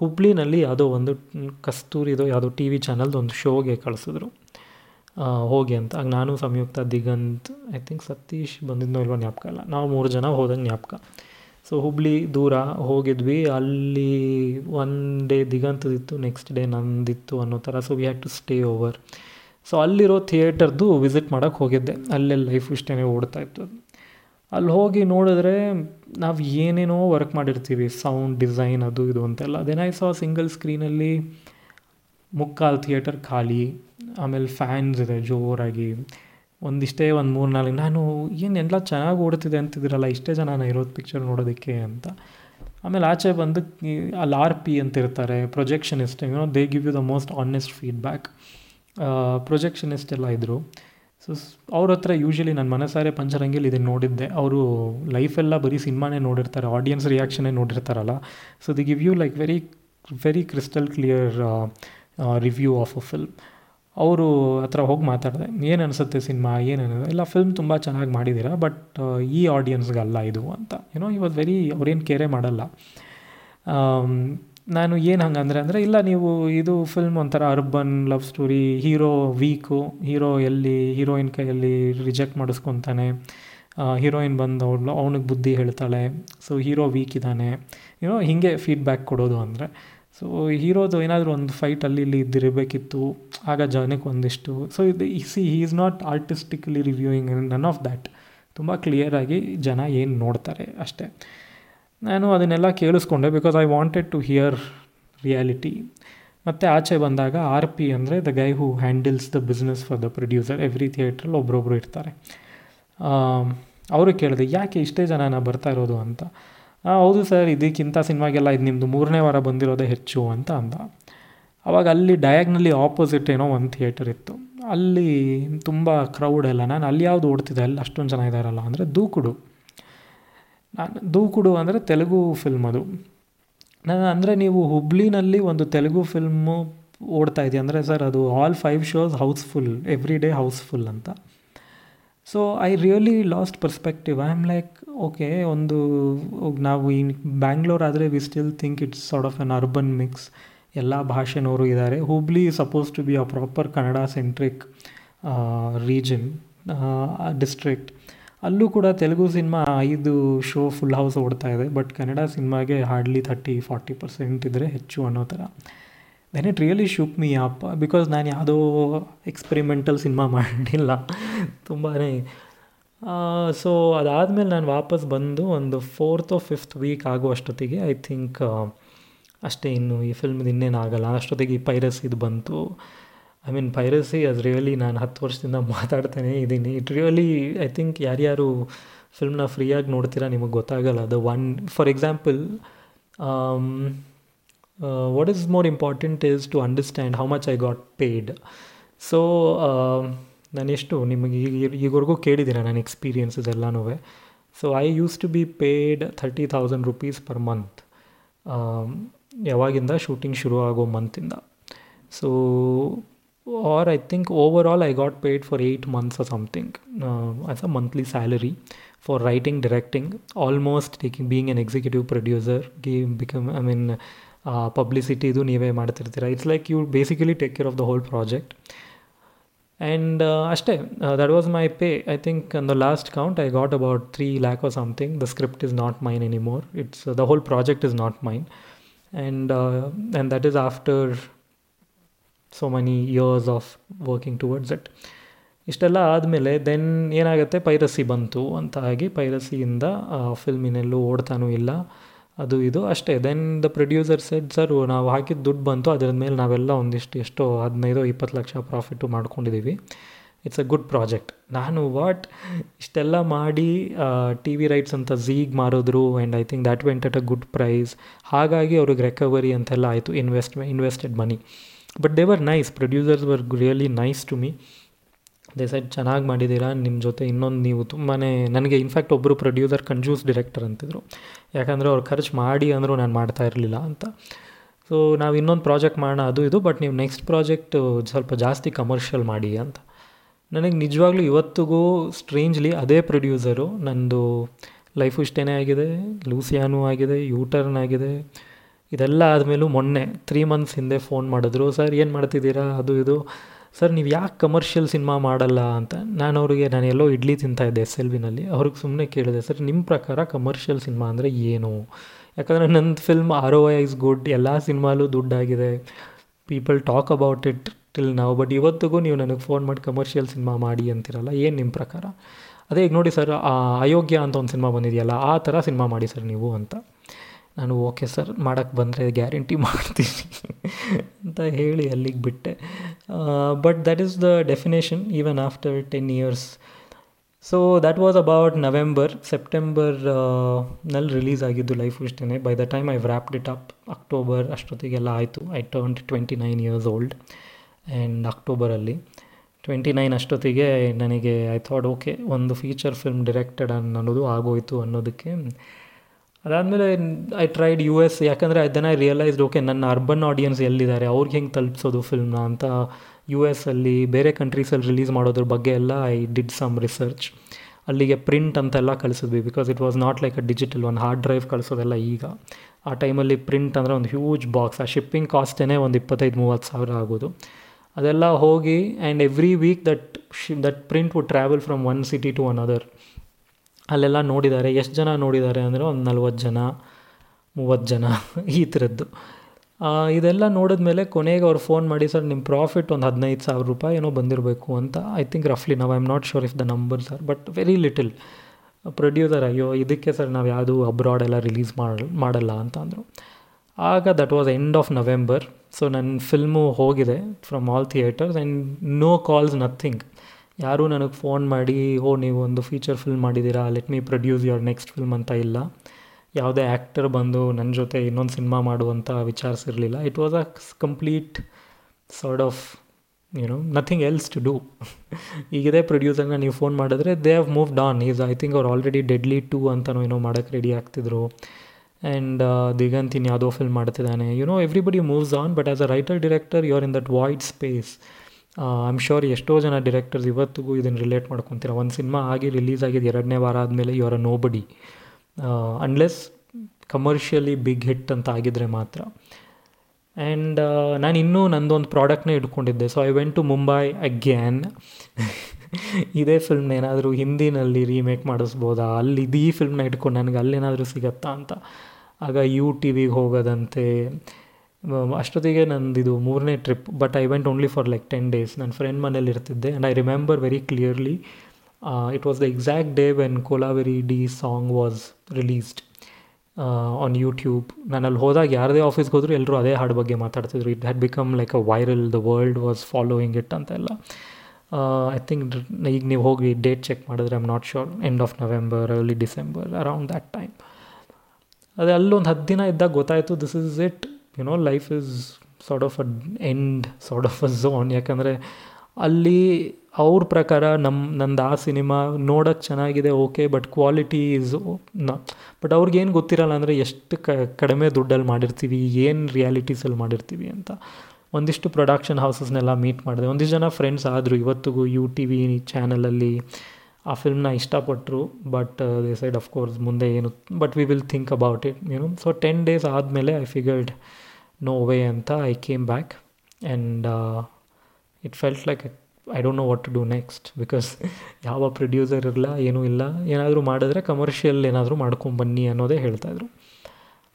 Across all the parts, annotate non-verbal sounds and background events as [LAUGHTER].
ಹುಬ್ಳಿನಲ್ಲಿ ಯಾವುದೋ ಒಂದು ಕಸ್ತೂರಿದು ಯಾವುದೋ ಟಿ ವಿ ಚಾನಲ್ದು ಒಂದು ಶೋಗೆ ಕಳಿಸಿದ್ರು. ಹೋಗಿ ಅಂತ. ಆಗ ನಾನು ಸಂಯುಕ್ತ, ದಿಗಂತ್ ಐ ಥಿಂಕ್ ಸತೀಶ್ ಬಂದಿದ್ದನೋ ಇಲ್ವೋ ಜ್ಞಾಪಕ ಇಲ್ಲ. ನಾವು ಮೂರು ಜನ ಹೋದಂಗೆ ಜ್ಞಾಪಕ. ಸೊ ಹುಬ್ಳಿ ದೂರ ಹೋಗಿದ್ವಿ. ಅಲ್ಲಿ ಒನ್ ಡೇ ದಿಗಂತದಿತ್ತು ನೆಕ್ಸ್ಟ್ ಡೇ ನಂದಿತ್ತು ಅನ್ನೋ ಥರ. So we had to stay over so ಅಲ್ಲಿರೋ ಥಿಯೇಟರ್ದು ವಿಸಿಟ್ ಮಾಡೋಕ್ಕೆ ಹೋಗಿದ್ದೆ. ಅಲ್ಲೇ ಲೈಫ್ ಇಷ್ಟೇ ಓಡ್ತಾ ಇತ್ತು ಅಲ್ಲಿ ಹೋಗಿ ನೋಡಿದ್ರೆ ನಾವು ಏನೇನೋ ವರ್ಕ್ ಮಾಡಿರ್ತೀವಿ ಸೌಂಡ್ ಡಿಸೈನ್ ಅದು ಇದು ಅಂತೆಲ್ಲ. ದೆನ್ ಐ ಸಾ ಸಿಂಗಲ್ ಸ್ಕ್ರೀನಲ್ಲಿ ಮುಕ್ಕಾಲು ಥಿಯೇಟರ್ ಖಾಲಿ, ಆಮೇಲೆ ಫ್ಯಾನ್ಸ್ ಇದೆ ಜೋರಾಗಿ. ಒಂದಿಷ್ಟೇ ಒಂದು ಮೂರು ನಾಲ್ಕು, ನಾನು ಏನೆಲ್ಲ ಚೆನ್ನಾಗಿ ಓಡ್ತಿದೆ ಅಂತಿದ್ದೀರಲ್ಲ, ಇಷ್ಟೇ ಜನ ಇರೋದು ಪಿಕ್ಚರ್ ನೋಡೋದಕ್ಕೆ ಅಂತ. ಆಮೇಲೆ ಆಚೆ ಬಂದು ಅಲ್ಲಿ ಆರ್ ಪಿ ಅಂತ ಇರ್ತಾರೆ ಪ್ರೊಜೆಕ್ಷನಿಸ್ಟ್ ಏನೋ they give you the most honest feedback projectionist ಎಲ್ಲ ಇದ್ದರು ಸೊ ಅವ್ರ ಹತ್ರ ಯೂಶ್ವಲಿ ನನ್ನ ಮನಸಾರೆ ಪಂಚರಂಗಿಲಿ ಇದನ್ನು ನೋಡಿದ್ದೆ. ಅವರು ಲೈಫೆಲ್ಲ ಬರೀ ಸಿನಿಮಾನೇ ನೋಡಿರ್ತಾರೆ ಆಡಿಯನ್ಸ್ ರಿಯಾಕ್ಷನ್ನೇ ನೋಡಿರ್ತಾರಲ್ಲ. So they give you like very very crystal clear review of a film ಅವರು ಹತ್ರ ಹೋಗಿ ಮಾತಾಡಿದೆ, ಏನು ಅನಿಸುತ್ತೆ ಸಿನಿಮಾ? ಏನು ಇಲ್ಲ ಫಿಲ್ಮ್ ತುಂಬ ಚೆನ್ನಾಗಿ ಮಾಡಿದ್ದೀರಾ ಬಟ್ ಈ ಆಡಿಯನ್ಸ್ಗಲ್ಲ ಇದು ಅಂತ. ಏನೋ ವಾಸ್ ವೆರಿ ಅವ್ರೇನು ಕೇರೆ ಮಾಡಲ್ಲ. ನಾನು ಏನು ಹಂಗಂದ್ರೆ ಅಂದರೆ ಇಲ್ಲ ನೀವು ಇದು ಫಿಲ್ಮ್ ಒಂಥರ urban love story hero weak hero ಎಲ್ಲಿ ಹೀರೋಯಿನ್ ಕೈಯಲ್ಲಿ ರಿಜೆಕ್ಟ್ ಮಾಡಿಸ್ಕೊತಾನೆ ಹೀರೋಯಿನ್ ಬಂದು ಅವಳು, ಅವನಿಗೆ ಬುದ್ಧಿ ಹೇಳ್ತಾಳೆ ಸೊ ಹೀರೋ ವೀಕ್ ಇದ್ದಾನೆ ಏನೋ ಹೀಗೆ ಫೀಡ್ಬ್ಯಾಕ್ ಕೊಡೋದು ಅಂದರೆ. ಸೊ ಹೀರೋದು ಏನಾದರೂ ಒಂದು ಫೈಟ್ ಅಲ್ಲಿ ಇಲ್ಲಿ ಇದ್ದಿರಬೇಕಿತ್ತು, ಆಗ ಜನಕ್ಕೆ ಒಂದಿಷ್ಟು ಸೊ ಇದು see he is not artistically reviewing none of that ತುಂಬ ಕ್ಲಿಯರಾಗಿ ಜನ ಏನು ನೋಡ್ತಾರೆ ಅಷ್ಟೇ. ನಾನು ಅದನ್ನೆಲ್ಲ ಕೇಳಿಸ್ಕೊಂಡೆ because I wanted to hear reality ಮತ್ತು ಆಚೆ ಬಂದಾಗ ಆರ್ ಪಿ ಅಂದರೆ the guy who handles the business for the producer every ಥಿಯೇಟ್ರಲ್ಲಿ ಒಬ್ರೊಬ್ರು ಇರ್ತಾರೆ. ಅವರು ಕೇಳಿದೆ, ಯಾಕೆ ಇಷ್ಟೇ ಜನನ ಬರ್ತಾ ಇರೋದು ಅಂತ? ಹೌದು ಸರ್, ಇದಕ್ಕಿಂತ ಸಿನಿಮಾಗೆಲ್ಲ ಇದು ನಿಮ್ಮದು ಮೂರನೇ ವಾರ ಬಂದಿರೋದೇ ಹೆಚ್ಚು, ಅಂತ ಅಂದ. ಅವಾಗ ಅಲ್ಲಿ ಡಯಾಗ್ನಲ್ಲಿ ಆಪೋಸಿಟ್ ಏನೋ ಒಂದು ಥಿಯೇಟರ್ ಇತ್ತು. ಅಲ್ಲಿ ತುಂಬ ಕ್ರೌಡ್ ಎಲ್ಲ, ನಾನು ಅಲ್ಲಿ ಯಾವುದು ಓಡ್ತಿದ್ದೆ, ಅಲ್ಲಿ ಅಷ್ಟೊಂದು ಜನ ಇದ್ದಾರಲ್ಲ ಅಂದರೆ ದೂಕುಡು. ನಾನು ದೂಕುಡು ಅಂದರೆ ತೆಲುಗು ಫಿಲ್ಮ್ ಅದು. ನಾನು ಅಂದರೆ ನೀವು ಹುಬ್ಳಿನಲ್ಲಿ ಒಂದು ತೆಲುಗು ಫಿಲ್ಮು ಓಡ್ತಾ ಇದೆಯಾ ಅಂದರೆ ಸರ್ ಅದು all five shows housefull every day housefull ಅಂತ. So I really lost perspective I am like okay ಒಂದು, ನಾವು ಈ ಬ್ಯಾಂಗ್ಳೂರ್ ಆದರೆ we still think it's sort of an urban mix ಎಲ್ಲ ಭಾಷೆನವರು ಇದ್ದಾರೆ Hubli suppose to be a proper Kannada centric region district ಅಲ್ಲೂ ಕೂಡ ತೆಲುಗು ಸಿನಿಮಾ ಐದು ಶೋ ಫುಲ್ ಹೌಸ್ ಓಡ್ತಾ ಇದೆ ಬಟ್ ಕನ್ನಡ ಸಿನಿಮಾಗೆ ಹಾರ್ಡ್ಲಿ ಥರ್ಟಿ ಫಾರ್ಟಿ ಪರ್ಸೆಂಟ್ ಇದ್ದರೆ ಹೆಚ್ಚು ಅನ್ನೋ ಥರ. Then it really shook me up because ನಾನು ಯಾವುದೋ ಎಕ್ಸ್ಪೆರಿಮೆಂಟಲ್ ಸಿನಿಮಾ [LAUGHS] ಮಾಡಿಲ್ಲ ತುಂಬಾ ಸೊ ಅದಾದಮೇಲೆ ನಾನು ವಾಪಸ್ ಬಂದು ಒಂದು ಫೋರ್ತ್ ಫಿಫ್ತ್ ವೀಕ್ ಆಗುವಷ್ಟೊತ್ತಿಗೆ ಐ ಥಿಂಕ್ ಅಷ್ಟೇ ಇನ್ನು ಈ ಫಿಲ್ಮ್ದು ಇನ್ನೇನು ಆಗಲ್ಲ, ಅಷ್ಟೊತ್ತಿಗೆ ಈ ಪೈರಸ್ ಇದು ಬಂತು. ಐ ಮೀನ್ ಪೈರಸಿ ಅದು ರಿಯಲಿ ನಾನು ಹತ್ತು ವರ್ಷದಿಂದ ಮಾತಾಡ್ತಾನೆ ಇದ್ದೀನಿ ಇಟ್ ರಿಯಲಿ ಐ ಥಿಂಕ್ ಯಾರ್ಯಾರು ಫಿಲ್ಮ್ನ ಫ್ರೀಯಾಗಿ ನೋಡ್ತೀರಾ ನಿಮಗೆ ಗೊತ್ತಾಗಲ್ಲ. ಅದು one for example what is more important is to understand how much I got paid so ನಾನು ಎಷ್ಟು ನಿಮಗೆ ಈಗ ಈವರೆಗೂ ಕೇಳಿದ್ದೀರಾ ನನ್ನ ಎಕ್ಸ್ಪೀರಿಯನ್ಸಸ್ ಎಲ್ಲನೂ? So I used to be paid thirty thousand rupees per month ಯಾವಾಗಿಂದ? ಶೂಟಿಂಗ್ ಶುರು ಆಗೋ ಮಂತಿಂದ so or I think over all I got paid for eight months or something as a monthly salary for writing directing almost taking being an executive producer game become I mean ಪಬ್ಲಿಸಿಟಿದು ನೀವೇ ಮಾಡ್ತಿರ್ತೀರ it's like you basically take care of the whole project and ಅಷ್ಟೇ that was my pay I think on the last count I got about three lakh or something the script is not mine anymore it's the whole project is not mine and and that is after so many years of working towards it ಇಷ್ಟೆಲ್ಲ ಆದಮೇಲೆ then ಏನಾಗುತ್ತೆ? Piracy ಬಂತು ಅಂತ ಆಗಿ ಪೈರಸಿಯಿಂದ ಫಿಲ್ಮಿನೆಲ್ಲೂ ಓಡ್ತಾನೂ ಇಲ್ಲ. ಅದು ಇದು ಅಷ್ಟೇ. Then the producer said sir ನಾವು ಹಾಕಿದ ದುಡ್ಡು ಬಂತು. ಅದರ ಮೇಲೆ ನಾವೆಲ್ಲ ಒಂದಿಷ್ಟು ಎಷ್ಟೋ ಹದಿನೈದು, ಇಪ್ಪತ್ತು ಲಕ್ಷ ಪ್ರಾಫಿಟ್ಟು ಮಾಡ್ಕೊಂಡಿದ್ದೀವಿ ಇಟ್ಸ್ ಅ ಗುಡ್ ಪ್ರಾಜೆಕ್ಟ್ ನಾನು ವಾಟ್ ಇಷ್ಟೆಲ್ಲ ಮಾಡಿ ಟಿ ವಿ ರೈಟ್ಸ್ ಅಂತ ಝೀಗ್ ಮಾರಿದ್ರು and I think that went at a good price ಹಾಗಾಗಿ ಅವ್ರಿಗೆ ರೆಕವರಿ ಅಂತೆಲ್ಲ ಆಯಿತು. Invest invested money but they were nice producers were really nice to me they side ಚೆನ್ನಾಗಿ ಮಾಡಿದ್ದೀರಾ? ನಿಮ್ಮ ಜೊತೆ ಇನ್ನೊಂದು ನೀವು ತುಂಬಾ ನನಗೆ ಇನ್ಫ್ಯಾಕ್ಟ್ ಒಬ್ಬರು ಪ್ರೊಡ್ಯೂಸರ್ ಕಂಜೂಸ್ ಡೈರೆಕ್ಟರ್ ಅಂತಿದ್ರು. ಯಾಕಂದರೆ ಅವ್ರು ಖರ್ಚು ಮಾಡಿ ಅಂದರೂ ನಾನು ಮಾಡ್ತಾ ಇರಲಿಲ್ಲ ಅಂತ. ಸೊ ನಾವು ಇನ್ನೊಂದು ಪ್ರಾಜೆಕ್ಟ್ ಮಾಡೋಣ, ಅದು ಇದು ಬಟ್ ನೀವು ನೆಕ್ಸ್ಟ್ ಪ್ರಾಜೆಕ್ಟ್ ಸ್ವಲ್ಪ ಜಾಸ್ತಿ ಕಮರ್ಷಿಯಲ್ ಮಾಡಿ ಅಂತ. ನನಗೆ ನಿಜವಾಗ್ಲೂ ಇವತ್ತಿಗೂ ಸ್ಟ್ರೇಂಜ್ಲಿ ಅದೇ ಪ್ರೊಡ್ಯೂಸರು ನಂದು ಲೈಫು ಇಷ್ಟೇ ಆಗಿದೆ. ಲೂಸಿಯಾನು ಆಗಿದೆ ಯೂಟರ್ನ್ ಆಗಿದೆ. ಇದೆಲ್ಲ ಆದಮೇಲೂ ಮೊನ್ನೆ ತ್ರೀ ಮಂತ್ಸ್ ಹಿಂದೆ ಫೋನ್ ಮಾಡಿದ್ರು, ಸರ್, ಏನು ಮಾಡ್ತಿದ್ದೀರಾ? ಅದು ಇದು. ಸರ್, ನೀವು ಯಾಕೆ ಕಮರ್ಷಿಯಲ್ ಸಿನಿಮಾ ಮಾಡಲ್ಲ? ಅಂತ ನಾನು ಅವರಿಗೆ, ನಾನು ಎಲ್ಲೋ ಇಡ್ಲಿ ತಿಂತಾಯಿದ್ದೆ ಎಸ್ ಎಲ್ ವಿನಲ್ಲಿ ಅವ್ರಿಗೆ ಸುಮ್ಮನೆ ಕೇಳಿದೆ, ಸರ್ ನಿಮ್ಮ ಪ್ರಕಾರ ಕಮರ್ಷಿಯಲ್ ಸಿನಿಮಾ ಅಂದರೆ ಏನು? ಯಾಕಂದರೆ ನನ್ನ film R O I is good ಎಲ್ಲ ಸಿನಿಮಾಲೂ ದುಡ್ಡಾಗಿದೆ. People talk about it till ನಾವು ಬಟ್ ಇವತ್ತಿಗೂ ನೀವು ನನಗೆ ಫೋನ್ ಮಾಡಿ ಕಮರ್ಷಿಯಲ್ ಸಿನಿಮಾ ಮಾಡಿ ಅಂತಿರಲ್ಲ, ಏನು ನಿಮ್ಮ ಪ್ರಕಾರ? ಅದೇ ಈಗ ನೋಡಿ ಸರ್ ಅಯೋಗ್ಯ ಅಂತ ಒಂದು ಸಿನಿಮಾ ಬಂದಿದೆಯಲ್ಲ, ಆ ಥರ ಸಿನಿಮಾ ಮಾಡಿ ಸರ್ ನೀವು ಅಂತ. ನಾನು ಓಕೆ ಸರ್ ಮಾಡೋಕ್ಕೆ ಬಂದರೆ ಗ್ಯಾರಂಟಿ [LAUGHS] ಮಾಡ್ತೀನಿ ಅಂತ ಹೇಳಿ ಅಲ್ಲಿಗೆ ಬಿಟ್ಟೆ. But that is the definition even after ten years so that was about November ಸೆಪ್ಟೆಂಬರ್ನಲ್ಲಿ ರಿಲೀಸ್ ಆಗಿದ್ದು ಲೈಫ್ ಇಷ್ಟೇ by the time I wrapped it up October ಅಷ್ಟೊತ್ತಿಗೆಲ್ಲ ಆಯಿತು. I turn twenty nine years old and ಅಕ್ಟೋಬರಲ್ಲಿ twenty nine ಅಷ್ಟೊತ್ತಿಗೆ ನನಗೆ I thought okay ಒಂದು feature film directed ಅನ್ನೋದು ಆಗೋಯಿತು ಅನ್ನೋದಕ್ಕೆ ಅದಾದಮೇಲೆ ಐ ಟ್ರೈಡ್ ಯು ಎಸ್ ಯಾಕಂದರೆ ಅದನ್ನು ರಿಯಲೈಸ್ಡ್ ಓಕೆ ನನ್ನ ಅರ್ಬನ್ ಆಡಿಯನ್ಸ್ ಎಲ್ಲಿದ್ದಾರೆ? ಅವ್ರಿಗೆ ಹೆಂಗೆ ತಲುಪಿಸೋದು ಫಿಲ್ಮ್ನ ಅಂತ ಯು ಎಸ್ ಅಲ್ಲಿ ಬೇರೆ ಕಂಟ್ರೀಸಲ್ಲಿ ರಿಲೀಸ್ ಮಾಡೋದ್ರ ಬಗ್ಗೆ ಎಲ್ಲ ಐ ಡಿಡ್ ಸಮ್ ರಿಸರ್ಚ್ ಅಲ್ಲಿಗೆ ಪ್ರಿಂಟ್ ಅಂತೆಲ್ಲ ಕಳಿಸಿದ್ವಿ because it was not like a digital ಒಂದು ಹಾರ್ಡ್ ಡ್ರೈವ್ ಕಳಿಸೋದೆಲ್ಲ ಈಗ. ಆ ಟೈಮಲ್ಲಿ ಪ್ರಿಂಟ್ ಅಂದರೆ ಒಂದು ಹ್ಯೂಜ್ ಬಾಕ್ಸ್ ಆ ಶಿಪ್ಪಿಂಗ್ ಕಾಸ್ಟೇ ಒಂದು ಇಪ್ಪತ್ತೈದು, ಮೂವತ್ತು ಸಾವಿರ ಆಗೋದು. ಅದೆಲ್ಲ ಹೋಗಿ and every week that she that print would travel from one city to one other ಅಲ್ಲೆಲ್ಲ ನೋಡಿದ್ದಾರೆ. ಎಷ್ಟು ಜನ ನೋಡಿದ್ದಾರೆ ಅಂದರೆ ಒಂದು ನಲ್ವತ್ತು ಜನ ಮೂವತ್ತು ಜನ [LAUGHS] ಈ ಥರದ್ದು. ಇದೆಲ್ಲ ನೋಡಿದ ಮೇಲೆ ಕೊನೆಗೆ ಅವ್ರು ಫೋನ್ ಮಾಡಿ, ಸರ್ ನಿಮ್ಮ ಪ್ರಾಫಿಟ್ ಒಂದು ಹದಿನೈದು ಸಾವಿರ ರೂಪಾಯಿ ಏನೋ ಬಂದಿರಬೇಕು ಅಂತ ಐ ಥಿಂಕ್ ರಫ್ಲಿ ನಾವು I am not sure if the number sir but very little producer ಅಯ್ಯೋ, ಇದಕ್ಕೆ ಸರ್ ನಾವು ಯಾವುದು ಅಬ್ರಾಡ್ ಎಲ್ಲ ರಿಲೀಸ್ ಮಾಡಿ, ಮಾಡಲ್ಲ ಅಂತ ಅಂದರು. ಆಗ that was end of November so ನನ್ನ ಫಿಲ್ಮು ಹೋಗಿದೆ from all theatres and no calls nothing ಯಾರೂ ನನಗೆ ಫೋನ್ ಮಾಡಿ, ಓ, ನೀವು ಒಂದು ಫೀಚರ್ ಫಿಲ್ಮ್ ಮಾಡಿದ್ದೀರಾ let me produce your next film ಅಂತ ಇಲ್ಲ. ಯಾವುದೇ ಆ್ಯಕ್ಟರ್ ಬಂದು ನನ್ನ ಜೊತೆ ಇನ್ನೊಂದು ಸಿನಿಮಾ ಮಾಡುವಂಥ ವಿಚಾರಿಸಿರಲಿಲ್ಲ. It was a complete sort of you know nothing else to do ಈಗಿದೆ ಪ್ರೊಡ್ಯೂಸರ್ನ ನೀವು ಫೋನ್ ಮಾಡಿದ್ರೆ they have moved on is I think ಅವ್ರು ಆಲ್ರೆಡಿ ಡೆಡ್ಲಿ ಟು ಅಂತಲೂ ಏನೋ ಮಾಡೋಕ್ಕೆ ರೆಡಿ ಆಗ್ತಿದ್ರು. ಆ್ಯಂಡ್ ದಿಗಂತಿನ್ ಯಾವುದೋ ಫಿಲ್ಮ್ ಮಾಡ್ತಿದ್ದಾನೆ. You know everybody moves on but as a writer director you are in that void space I am sure ಎಷ್ಟೋ ಜನ directors ಇವತ್ತಿಗೂ ಇದನ್ನು ರಿಲೇಟ್ ಮಾಡ್ಕೊತೀರ. ಒಂದು ಸಿನಿಮಾ ಆಗಿ ರಿಲೀಸ್ ಆಗಿದ್ದು ಎರಡನೇ ವಾರ ಆದಮೇಲೆ ಅ nobody unless commercially big hit ಅಂತ ಆಗಿದ್ರೆ ಮಾತ್ರ. ಆ್ಯಂಡ್ ನಾನು ಇನ್ನೂ ನಂದೊಂದು ಪ್ರಾಡಕ್ಟ್ನೇ ಇಟ್ಕೊಂಡಿದ್ದೆ. So I went to Mumbai again ಇದೇ ಫಿಲ್ಮ್ನ ಏನಾದರೂ ಹಿಂದಿನಲ್ಲಿ ರೀಮೇಕ್ ಮಾಡಿಸ್ಬೋದಾ? ಅಲ್ಲಿ ಇದು ಈ ಫಿಲ್ಮ್ನ ಇಟ್ಕೊಂಡು ನನಗೆ ಅಲ್ಲೇನಾದರೂ ಸಿಗತ್ತಾ ಅಂತ. ಆಗ ಯು ಟಿ ವಿಗೆ ಹೋಗೋದಂತೆ ಅಷ್ಟೊತ್ತಿಗೆ ನಂದು ಇದು ಮೂರನೇ trip but I went only for like ten days ನನ್ನ ಫ್ರೆಂಡ್ ಮನೇಲಿ ಇರ್ತಿದ್ದೆ and I remember very clearly it was the exact day when Kolaveri Di song was released on YouTube ನಾನು ಅಲ್ಲಿ ಹೋದಾಗ ಯಾರದೇ ಆಫೀಸ್ಗೆ ಹೋದರೂ ಎಲ್ಲರೂ ಅದೇ ಹಾಡು ಬಗ್ಗೆ ಮಾತಾಡ್ತಿದ್ರು. It had become like a viral the world was following it ಅಂತೆಲ್ಲ ಐ ಥಿಂಕ್ ಈಗ ನೀವು ಹೋಗಿ ಡೇಟ್ ಚೆಕ್ ಮಾಡಿದ್ರೆ I'm not sure end of November early December around that time ಅದೇ ಅಲ್ಲೊಂದು ಹತ್ತು ದಿನ ಇದ್ದಾಗ ಗೊತ್ತಾಯಿತು this is it you know life is sort of a end sort of a zone ಯಾಕಂದರೆ ಅಲ್ಲಿ ಅವ್ರ ಪ್ರಕಾರ ನಮ್ಮ ನಂದು ಆ ಸಿನಿಮಾ ನೋಡೋಕ್ಕೆ ಚೆನ್ನಾಗಿದೆ, ಓಕೆ ಬಟ್ ಕ್ವಾಲಿಟಿ ಈಸ್ನ ಬಟ್ ಅವ್ರಿಗೇನು ಗೊತ್ತಿರಲ್ಲ ಅಂದರೆ ಎಷ್ಟು ಕಡಿಮೆ ದುಡ್ಡಲ್ಲಿ ಮಾಡಿರ್ತೀವಿ, ಏನು ರಿಯಾಲಿಟೀಸಲ್ಲಿ ಮಾಡಿರ್ತೀವಿ ಅಂತ. ಒಂದಿಷ್ಟು ಪ್ರೊಡಕ್ಷನ್ ಹೌಸಸ್ನೆಲ್ಲ ಮೀಟ್ ಮಾಡಿದೆ. ಒಂದಿಷ್ಟು ಜನ ಫ್ರೆಂಡ್ಸ್ ಆದರು ಇವತ್ತಿಗೂ ಯು ಟಿ ವಿ ಚಾನಲಲ್ಲಿ ಆ ಫಿಲ್ಮ್ನ ಇಷ್ಟಪಟ್ಟರು but they side of course ಮುಂದೆ ಏನು but we will think about it ಏನು ಸೊ ಟೆನ್ ಡೇಸ್ ಆದಮೇಲೆ ಐ ಫಿಗರ್ಡ್ ನೋ ವೇ ಅಂತ I came back and it felt like I don't know what to do next because ಯಾವ producer ಇರಲ್ಲ, ಏನೂ ಇಲ್ಲ. ಏನಾದರೂ ಮಾಡಿದ್ರೆ ಕಮರ್ಷಿಯಲ್ ಏನಾದರೂ ಮಾಡ್ಕೊಂಬನ್ನಿ ಅನ್ನೋದೇ ಹೇಳ್ತಾಯಿದ್ರು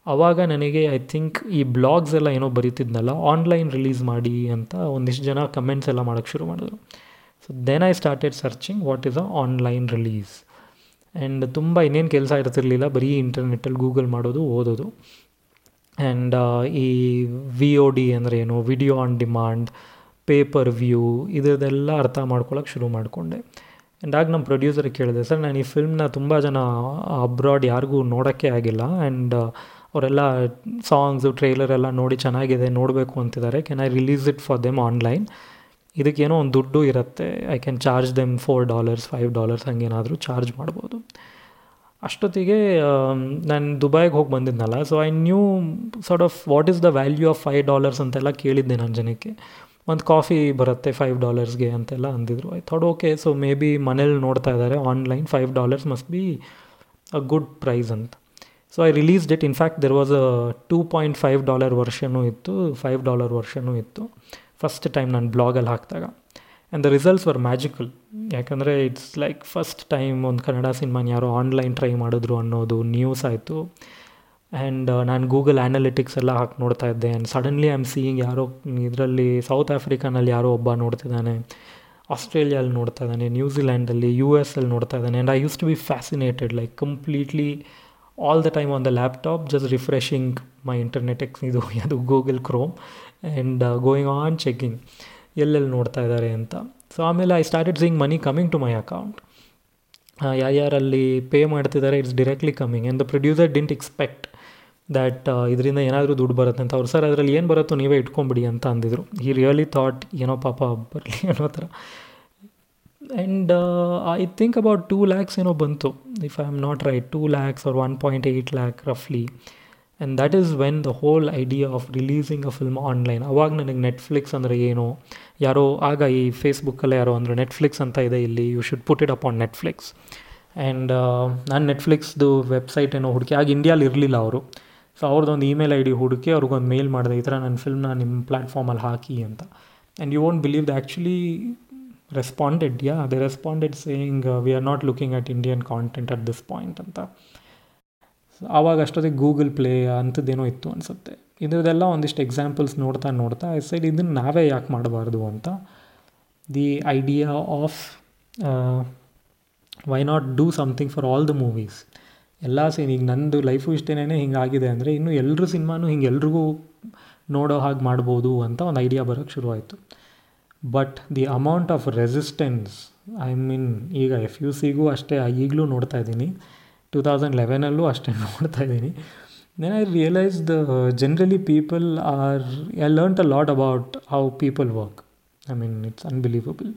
ಆವಾಗ ನನಗೆ ಐ ಥಿಂಕ್ ಈ ಬ್ಲಾಗ್ಸ್ ಎಲ್ಲ ಏನೋ ಬರೀತಿದ್ನಲ್ಲ ಆನ್ಲೈನ್ ರಿಲೀಸ್ ಮಾಡಿ ಅಂತ ಒಂದಿಷ್ಟು ಜನ ಕಮೆಂಟ್ಸ್ ಎಲ್ಲ ಮಾಡೋಕ್ಕೆ ಶುರು ಮಾಡಿದ್ರು. So then I started searching what is a online release and ತುಂಬ ಇನ್ನೇನು ಕೆಲಸ ಇರ್ತಿರ್ಲಿಲ್ಲ, ಬರೀ ಇಂಟರ್ನೆಟ್ಟಲ್ಲಿ ಗೂಗಲ್ ಮಾಡೋದು, ಓದೋದು. ಆ್ಯಂಡ್ ಈ ವಿ ಓ ಡಿ ಅಂದರೆ ಏನು? Video on demand pay per view ಇದೆಲ್ಲ ಅರ್ಥ ಮಾಡ್ಕೊಳ್ಳೋಕೆ ಶುರು ಮಾಡಿಕೊಂಡೆ. ಆ್ಯಂಡ್ ಆಗ ನಮ್ಮ ಪ್ರೊಡ್ಯೂಸರ್ಗೆ ಕೇಳಿದೆ, ಸರ್, ನಾನು ಈ ಫಿಲ್ಮ್ನ ತುಂಬ ಜನ ಅಬ್ರಾಡ್ ಯಾರಿಗೂ ನೋಡೋಕ್ಕೆ ಆಗಿಲ್ಲ. ಆ್ಯಂಡ್ ಅವರೆಲ್ಲ ಸಾಂಗ್ಸು ಟ್ರೈಲರ್ ಎಲ್ಲ ನೋಡಿ ಚೆನ್ನಾಗಿದೆ, ನೋಡಬೇಕು ಅಂತಿದ್ದಾರೆ. Can I release it for them online ಇದಕ್ಕೇನೋ ಒಂದು ದುಡ್ಡು ಇರುತ್ತೆ. I can charge them four dollars five dollars ಹಂಗೇನಾದರೂ charge ಮಾಡ್ಬೋದು. ಅಷ್ಟೊತ್ತಿಗೆ ನಾನು ದುಬೈಗೆ ಹೋಗಿ ಬಂದಿದ್ದೆನಲ್ಲ so I knew sort of what is the value of five dollars ಅಂತೆಲ್ಲ ಕೇಳಿದ್ದೆ ನಾನು ಜನಕ್ಕೆ. ಒಂದು ಕಾಫಿ ಬರುತ್ತೆ ಫೈವ್ ಡಾಲರ್ಸ್ಗೆ ಅಂತೆಲ್ಲ ಅಂದಿದ್ರು. I thought okay so maybe ಮನೇಲಿ ನೋಡ್ತಾ ಇದ್ದಾರೆ online five dollars must be a good price ಅಂತ. So I released it in fact there was a two point five dollar ವರ್ಷನೂ ಇತ್ತು ಫೈವ್ ಡಾಲರ್ ವರ್ಷನೂ ಇತ್ತು. ಫಸ್ಟ್ ಟೈಮ್ ನಾನು ಬ್ಲಾಗಲ್ಲಿ ಹಾಕಿದಾಗ. And the results were magical ಯಾಕಂದರೆ ಇಟ್ಸ್ ಲೈಕ್ ಫಸ್ಟ್ ಟೈಮ್ ಒಂದು ಕನ್ನಡ ಸಿನಿಮಾನ ಯಾರೋ ಆನ್ಲೈನ್ ಟ್ರೈ ಮಾಡಿದ್ರು ಅನ್ನೋದು ನ್ಯೂಸ್ ಆಯಿತು. ಆ್ಯಂಡ್ ನಾನು ಗೂಗಲ್ ಆ್ಯನಲಿಟಿಕ್ಸ್ ಎಲ್ಲ ಹಾಕಿ ನೋಡ್ತಾ ಇದ್ದೆ. And suddenly I am seeing ಯಾರೋ ಇದರಲ್ಲಿ ಸೌತ್ ಆಫ್ರಿಕಾನಲ್ಲಿ ಯಾರೋ ಒಬ್ಬ ನೋಡ್ತಿದ್ದಾನೆ. ಆಸ್ಟ್ರೇಲಿಯಲ್ಲಿ ನೋಡ್ತಾ ಇದ್ದಾನೆ. ನ್ಯೂಜಿಲ್ಯಾಂಡಲ್ಲಿ ಯು ಎಸ್ ಅಲ್ಲಿ ನೋಡ್ತಾ ಇದ್ದಾನೆ. And I used to be fascinated like completely all the time on the laptop just refreshing my internet X ಇದು, ಅದು Google Chrome and going on checking ಎಲ್ಲೆಲ್ಲಿ ನೋಡ್ತಾ ಇದ್ದಾರೆ ಅಂತ. ಸೊ ಆಮೇಲೆ I started seeing money coming to my account ಯಾರ್ಯಾರಲ್ಲಿ pay ಮಾಡ್ತಿದ್ದಾರೆ it's directly coming and the producer didn't expect that ಇದರಿಂದ ಏನಾದರೂ ದುಡ್ಡು ಬರುತ್ತೆ ಅಂತ. ಅವ್ರು, ಸರ್, ಅದರಲ್ಲಿ ಏನು ಬರುತ್ತೋ ನೀವೇ ಇಟ್ಕೊಂಬಿಡಿ ಅಂತ ಅಂದಿದ್ರು. ಈ ರಿಯಲಿ ಥಾಟ್ ಏನೋ ಪಾಪ ಬರಲಿ [LAUGHS] ಅನ್ನೋ ಥರ. And I think about two lakhs ಏನೋ ಬಂತು. If I am not right two lakhs or one point eight lakh ರಫ್ಲಿ and that is when the whole idea of releasing a film online ಅವಾಗ ನನಗೆ Netflix ಅಂದರೆ ಏನು? ಯಾರೋ, ಆಗ ಈ ಫೇಸ್ಬುಕ್ಕಲ್ಲೇ ಯಾರೋ ಅಂದರೆ ನೆಟ್ಫ್ಲಿಕ್ಸ್ ಅಂತ ಇದೆ ಇಲ್ಲಿ you should put it up on Netflix and ನಾನು ನೆಟ್ಫ್ಲಿಕ್ಸ್ದು ವೆಬ್ಸೈಟ್ ಏನೋ ಹುಡುಕಿ, ಆಗ ಇಂಡಿಯಾಲಿ ಇರಲಿಲ್ಲ ಅವರು. ಸೊ ಅವ್ರದ್ದೊಂದು ಇಮೇಲ್ ಐ ಡಿ ಹುಡುಕಿ, ಅವ್ರಿಗೊಂದು ಮೇಲ್ ಮಾಡಿದೆ, ಈ ಥರ ನನ್ನ ಫಿಲ್ಮ್ನ ನಿಮ್ಮ ಪ್ಲ್ಯಾಟ್ಫಾರ್ಮಲ್ಲಿ ಹಾಕಿ ಅಂತ. And you won't believe the actually responded yeah they responded saying we are not looking at Indian content at this point ಅಂತ. ಆವಾಗ ಅಷ್ಟೊತ್ತಿಗೆ ಗೂಗಲ್ ಪ್ಲೇ ಅಂಥದ್ದೇನೋ ಇತ್ತು ಅನಿಸುತ್ತೆ. ಇದರದೆಲ್ಲ ಒಂದಿಷ್ಟು ಎಕ್ಸಾಂಪಲ್ಸ್ ನೋಡ್ತಾ ನೋಡ್ತಾ ಐ ಸೈಡ್ ಇದನ್ನು ನಾವೇ ಯಾಕೆ ಮಾಡಬಾರ್ದು ಅಂತ the idea of why not do something for all the movies ಎಲ್ಲ ಸೀನ್ ಈಗ ನಂದು ಲೈಫು ಇಷ್ಟೇನೇ ಹಿಂಗಾಗಿದೆ ಅಂದರೆ ಇನ್ನು ಎಲ್ಲರೂ ಸಿನಿಮಾನು ಹಿಂಗೆ ಎಲ್ರಿಗೂ ನೋಡೋ ಹಾಗೆ ಮಾಡ್ಬೋದು ಅಂತ ಒಂದು ಐಡಿಯಾ ಬರೋಕ್ಕೆ ಶುರುವಾಯಿತು. But the amount of resistance I mean ಈಗ ಎಫ್ ಯು ಸಿಗೂ ಅಷ್ಟೇ, ಈಗಲೂ ನೋಡ್ತಾ ಇದ್ದೀನಿ. ಟೂ ತೌಸಂಡ್ ಲೆವೆನಲ್ಲೂ ಅಷ್ಟೇ ನೋಡ್ತಾ ಇದ್ದೀನಿ. Then I realise the generally people are I learnt a lot about how people work I mean it's unbelievable